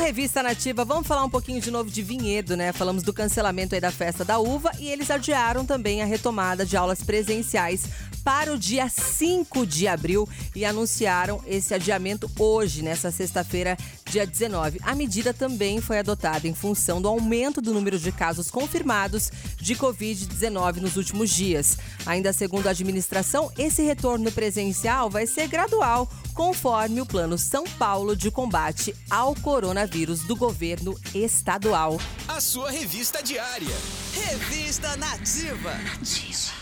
Revista Nativa, vamos falar um pouquinho de novo de Vinhedo, né? Falamos do cancelamento aí da festa da uva e eles adiaram também a retomada de aulas presenciais para o dia 5 de abril e anunciaram esse adiamento hoje, nessa sexta-feira, dia 19. A medida também foi adotada em função do aumento do número de casos confirmados de Covid-19 nos últimos dias. Ainda segundo a administração, esse retorno presencial vai ser gradual, conforme o Plano São Paulo de combate ao coronavírus do governo estadual. A sua revista diária. Revista Nativa. Nativa.